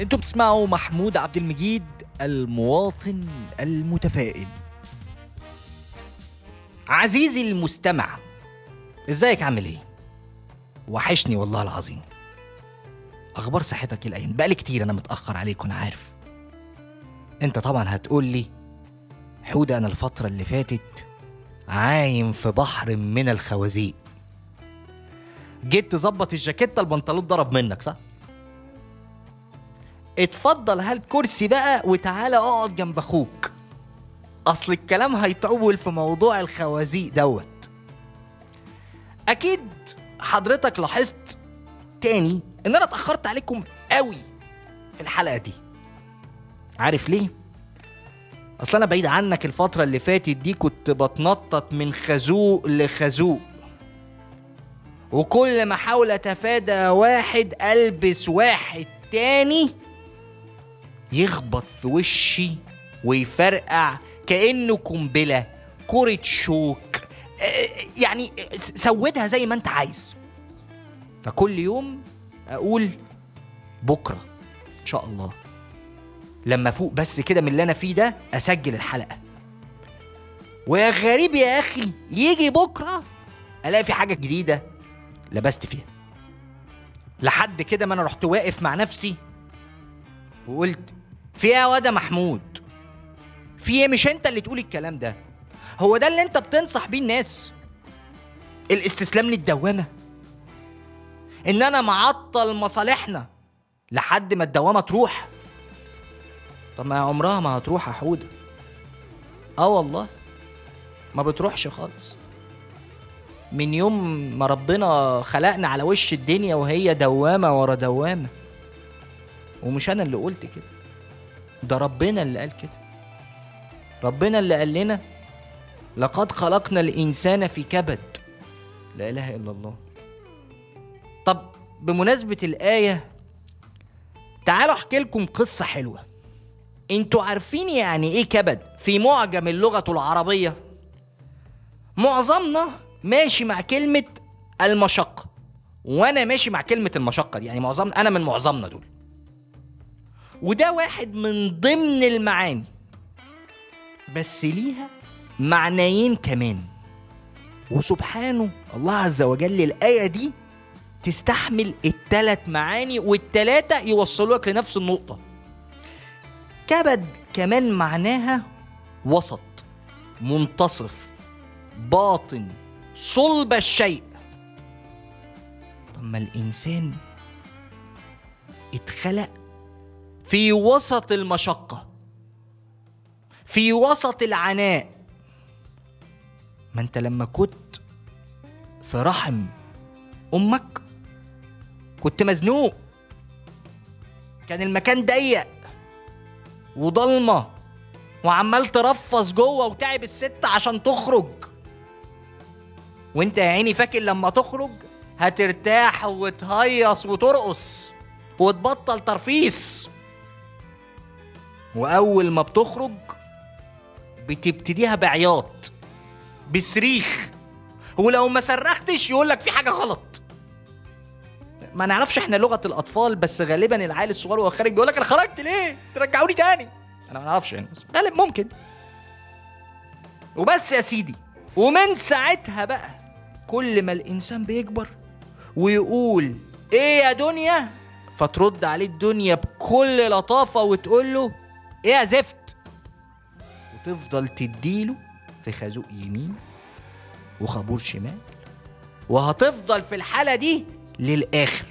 أنتوا بتسمعوا محمود عبد المجيد المواطن المتفائل. عزيزي المستمع ازيك؟ عامل إيه؟ وحشني والله العظيم. أخبار صحتك إيه الأيام؟ بقالي كتير أنا متأخر عليك وأنا عارف. انت طبعا هتقول لي حودة أنا الفترة اللي فاتت عايم في بحر من الخوازيق. جيت تظبط الجاكيته البنطلون ضرب منك صح؟ اتفضل هات كرسي بقى وتعالى اقعد جنب أخوك. اصل الكلام هيطول في موضوع الخوازيق دوت. أكيد حضرتك لاحظت تاني ان أنا اتأخرت عليكم قوي في الحلقة دي. عارف ليه؟ اصل أنا بعيد عنك الفترة اللي فاتت دي كنت بتنطط من خازوق لخازوق. وكل ما احاول اتفادى واحد البس واحد تاني يخبط في وشي ويفرقع كأنه قنبلة كرة شوك آه، يعني سودها زي ما انت عايز. فكل يوم أقول بكرة إن شاء الله. لما فوق بس كده من اللي أنا فيه ده أسجل الحلقة. ويا غريب يا أخي يجي بكرة ألاقي في حاجة جديدة لبست فيها. لحد كده ما أنا رحت واقف مع نفسي وقلت في إيه يا واد محمود؟ في إيه؟ مش انت اللي تقول الكلام ده. هو ده اللي انت بتنصح بيه الناس؟ الاستسلام للدوامة. ان أنا معطل مصالحنا لحد ما الدوامة تروح. طب ما عمرها ما هتروح يا حودة. آه والله. ما بتروحش خالص. من يوم ما ربنا خلقنا على وش الدنيا وهي دوامة ورا دوامة. ومش أنا اللي قلت كده. ده ربنا اللي قال كده. ربنا اللي قال لنا لقد خلقنا الإنسان في كبد. لا إله إلا الله. طب بمناسبة الآية تعالوا أحكي لكم قصة حلوة. أنتوا عارفين يعني إيه كبد؟ في معجم اللغة العربية. معظمنا ماشي مع كلمة المشقة. وأنا ماشي مع كلمة المشقة دي. يعني معظم أنا من معظمنا دول. وده واحد من ضمن المعاني. بس ليها معنيين كمان. وسبحانه الله عز وجل الآية دي تستحمل التلات معاني والتلاتة يوصلوك لنفس النقطة. كبد كمان معناها وسط منتصف باطن صلب الشيء. طب ما الإنسان اتخلق في وسط المشقة في وسط العناء. ما انت لما كنت في رحم أمك كنت مزنوق. كان المكان ضيق وضلمة وعمال ترفص جوه وتعب الست عشان تخرج. وانت يا عيني فاكر لما تخرج هترتاح وتهيص وترقص وتبطل ترفيس وأول ما بتخرج بتبتديها بعياط بصريخ. ولو ما صرختش يقول لك في حاجة غلط. ما نعرفش إحنا لغة الأطفال بس غالبا العيل الصغير وهو خارج بيقول لك أنا خرجت ليه؟ ترجعوني تاني. أنا ما نعرفش يعني بس غالب ممكن. وبس يا سيدي. ومن ساعتها بقى كل ما الإنسان بيكبر ويقول إيه يا دنيا فترد عليه الدنيا بكل لطافة وتقول له يا زفت؟ وتفضل تديله في خازوق يمين وخابور شمال وهتفضل في الحالة دي للآخر.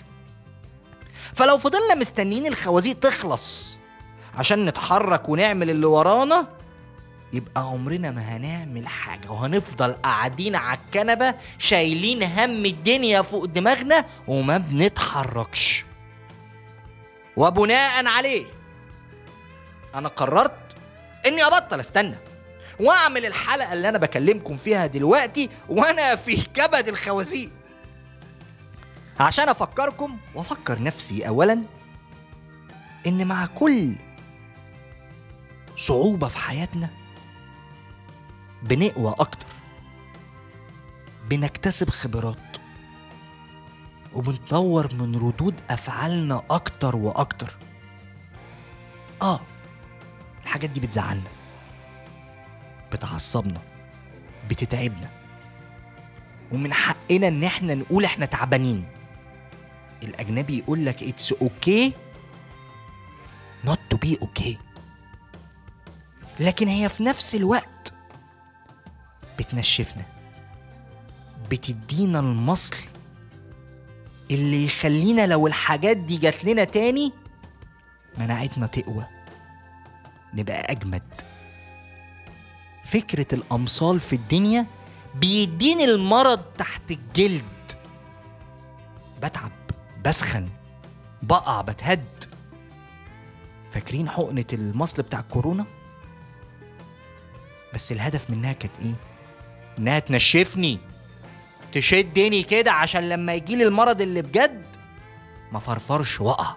فلو فضلنا مستنيين الخوازيق تخلص عشان نتحرك ونعمل اللي ورانا يبقى عمرنا ما هنعمل حاجة. وهنفضل قاعدين على الكنبة شايلين هم الدنيا فوق دماغنا وما بنتحركش. وبناء عليه أنا قررت إني أبطل أستنى. وأعمل الحلقة اللي أنا بكلمكم فيها دلوقتي وأنا في كبد الخوازيق. عشان أفكركم وأفكر نفسي أولا إن مع كل صعوبة في حياتنا بنقوى أكتر بنكتسب خبرات وبنطور من ردود أفعالنا أكتر وأكتر. آه. الحاجات دي بتزعلنا بتعصبنا بتتعبنا. ومن حقنا إن إحنا نقول إحنا تعبانين. الأجنبي يقول لك it's okay not to be okay لكن هي في نفس الوقت بتنشفنا بتدينا المصل اللي يخلينا لو الحاجات دي جات لنا تاني مناعتنا تقوى. نبقى أجمد. فكرة الأمصال في الدنيا بيديني المرض تحت الجلد. بتعب بسخن بقع بتهد. فاكرين حقنة المصل بتاع الكورونا بس الهدف منها كانت إيه؟ إنها تنشفني تشدني كده عشان لما يجيلي المرض اللي بجد ما فرفرش وقع.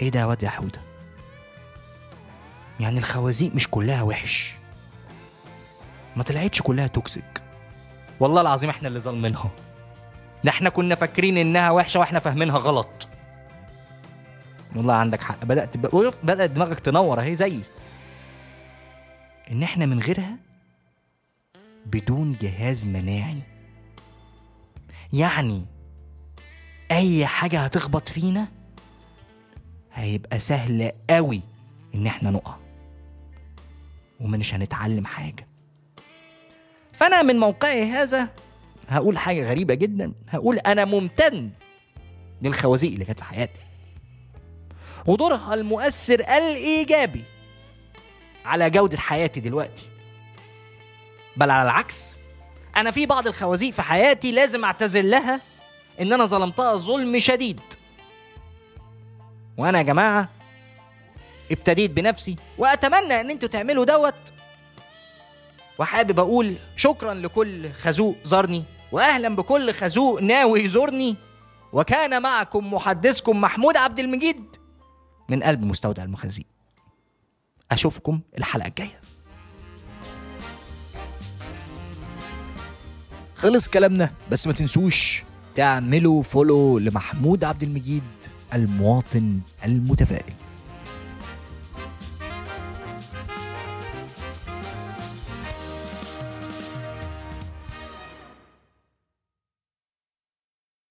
إيه ده يا واد يا حودة؟ يعني الخوازيق مش كلها وحش. ما طلعتش كلها توكسيك والله العظيم إحنا اللي ظالمينها. ده إحنا كنا فاكرين إنها وحشة وإحنا فاهمينها غلط. والله عندك حق. بدأت ب... بدأت دماغك تنور أهي زيي إن إحنا من غيرها بدون جهاز مناعي. يعني أي حاجة هتخبط فينا هيبقى سهل قوي إن إحنا نقع. ومش هنتعلم حاجة. فأنا من موقعي هذا هقول حاجة غريبة جدا. هقول أنا ممتن للخوازيق اللي كانت في حياتي. ودورها المؤثر الإيجابي على جودة حياتي دلوقتي. بل على العكس أنا في بعض الخوازيق في حياتي لازم أعتذر لها إن أنا ظلمتها ظلم شديد. وأنا يا جماعة ابتديت بنفسي وأتمنى إن أنتوا تعملوا دوت. وحابب أقول شكرا لكل خازوق زارني واهلا بكل خازوق ناوي يزورني. وكان معكم محدثكم محمود عبد المجيد من قلب مستودع المخازيق. أشوفكم الحلقة الجاية. خلص كلامنا بس ما تنسوش تعملوا فولو لمحمود عبد المجيد المواطن المتفائل.